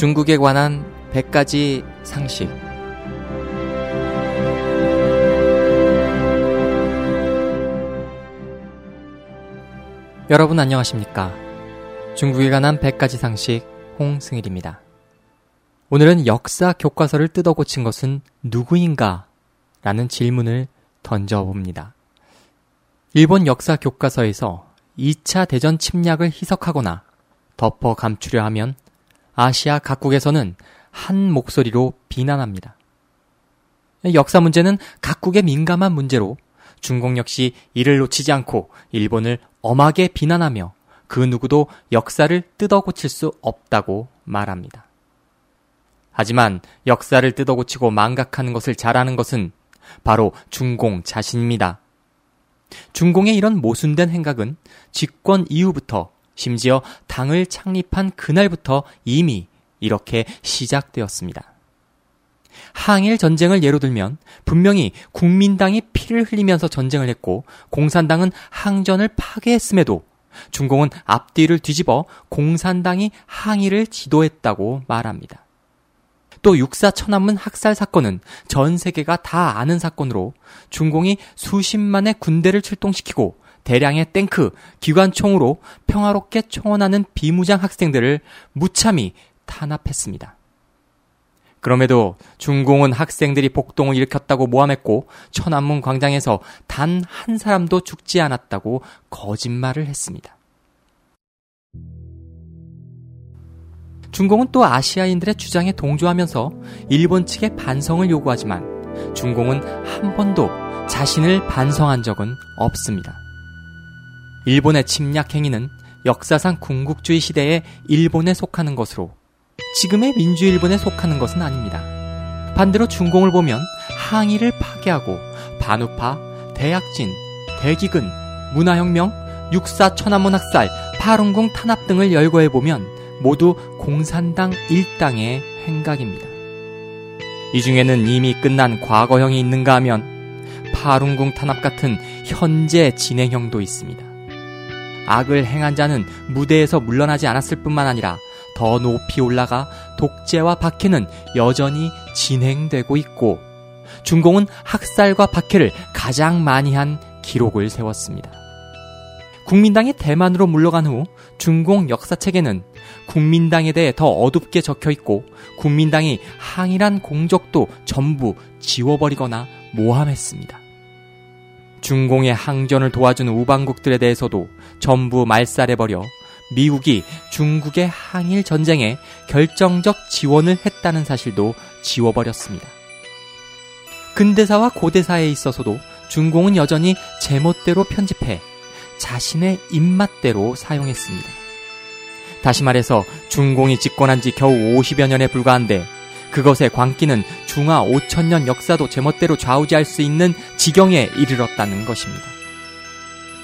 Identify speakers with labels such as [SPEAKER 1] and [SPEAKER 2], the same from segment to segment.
[SPEAKER 1] 중국에 관한 100가지 상식. 여러분 안녕하십니까? 중국에 관한 100가지 상식 홍승일입니다. 오늘은 역사 교과서를 뜯어 고친 것은 누구인가? 라는 질문을 던져봅니다. 일본 역사 교과서에서 2차 대전 침략을 희석하거나 덮어 감추려 하면 아시아 각국에서는 한 목소리로 비난합니다. 역사 문제는 각국의 민감한 문제로 중국 역시 이를 놓치지 않고 일본을 엄하게 비난하며 그 누구도 역사를 뜯어 고칠 수 없다고 말합니다. 하지만 역사를 뜯어 고치고 망각하는 것을 잘하는 것은 바로 중공 자신입니다. 중공의 이런 모순된 행각은 집권 이후부터 심지어 당을 창립한 그날부터 이미 이렇게 시작되었습니다. 항일 전쟁을 예로 들면 분명히 국민당이 피를 흘리면서 전쟁을 했고 공산당은 항전을 파괴했음에도 중공은 앞뒤를 뒤집어 공산당이 항일을 지도했다고 말합니다. 또 육사 천안문 학살 사건은 전 세계가 다 아는 사건으로 중공이 수십만의 군대를 출동시키고 대량의 탱크, 기관총으로 평화롭게 총원하는 비무장 학생들을 무참히 탄압했습니다. 그럼에도 중공은 학생들이 폭동을 일으켰다고 모함했고 천안문 광장에서 단 한 사람도 죽지 않았다고 거짓말을 했습니다. 중공은 또 아시아인들의 주장에 동조하면서 일본 측의 반성을 요구하지만 중공은 한 번도 자신을 반성한 적은 없습니다. 일본의 침략 행위는 역사상 군국주의 시대에 일본에 속하는 것으로 지금의 민주일본에 속하는 것은 아닙니다. 반대로 중공을 보면 항의를 파괴하고 반우파, 대약진, 대기근, 문화혁명, 육사 천안문 학살, 파룬궁 탄압 등을 열거해 보면 모두 공산당 일당의 행각입니다. 이 중에는 이미 끝난 과거형이 있는가 하면 파룬궁 탄압 같은 현재 진행형도 있습니다. 악을 행한 자는 무대에서 물러나지 않았을 뿐만 아니라 더 높이 올라가 독재와 박해는 여전히 진행되고 있고 중공은 학살과 박해를 가장 많이 한 기록을 세웠습니다. 국민당이 대만으로 물러간 후 중공 역사책에는 국민당에 대해 더 어둡게 적혀 있고 국민당이 항일한 공적도 전부 지워버리거나 모함했습니다. 중공의 항전을 도와준 우방국들에 대해서도 전부 말살해버려 미국이 중국의 항일 전쟁에 결정적 지원을 했다는 사실도 지워버렸습니다. 근대사와 고대사에 있어서도 중공은 여전히 제멋대로 편집해 자신의 입맛대로 사용했습니다. 다시 말해서 중공이 집권한 지 겨우 50여 년에 불과한데 그것의 광기는 중하 5천년 역사도 제멋대로 좌우지할 수 있는 지경에 이르렀다는 것입니다.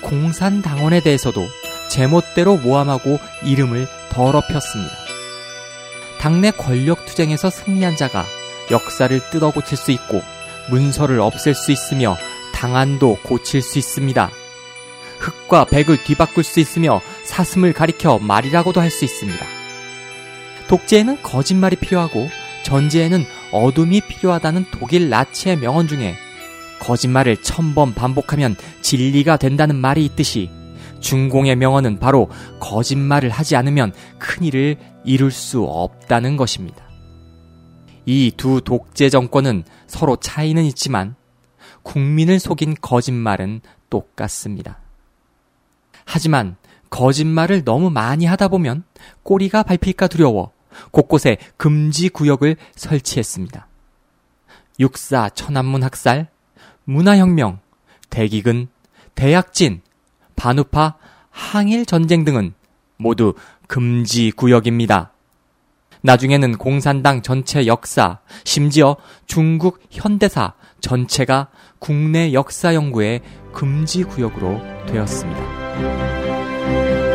[SPEAKER 1] 공산당원에 대해서도 제멋대로 모함하고 이름을 더럽혔습니다. 당내 권력 투쟁에서 승리한 자가 역사를 뜯어 고칠 수 있고 문서를 없앨 수 있으며 당안도 고칠 수 있습니다. 흑과 백을 뒤바꿀 수 있으며 사슴을 가리켜 말이라고도 할 수 있습니다. 독재에는 거짓말이 필요하고 전제에는 어둠이 필요하다는 독일 나치의 명언 중에 거짓말을 천번 반복하면 진리가 된다는 말이 있듯이 중공의 명언은 바로 거짓말을 하지 않으면 큰 일을 이룰 수 없다는 것입니다. 이 두 독재 정권은 서로 차이는 있지만 국민을 속인 거짓말은 똑같습니다. 하지만 거짓말을 너무 많이 하다 보면 꼬리가 밟힐까 두려워 곳곳에 금지 구역을 설치했습니다. 육사 천안문 학살, 문화혁명, 대기근, 대약진, 반우파, 항일 전쟁 등은 모두 금지 구역입니다. 나중에는 공산당 전체 역사, 심지어 중국 현대사 전체가 국내 역사 연구의 금지 구역으로 되었습니다.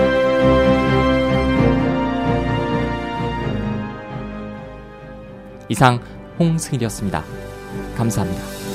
[SPEAKER 1] 이상 홍승일이었습니다. 감사합니다.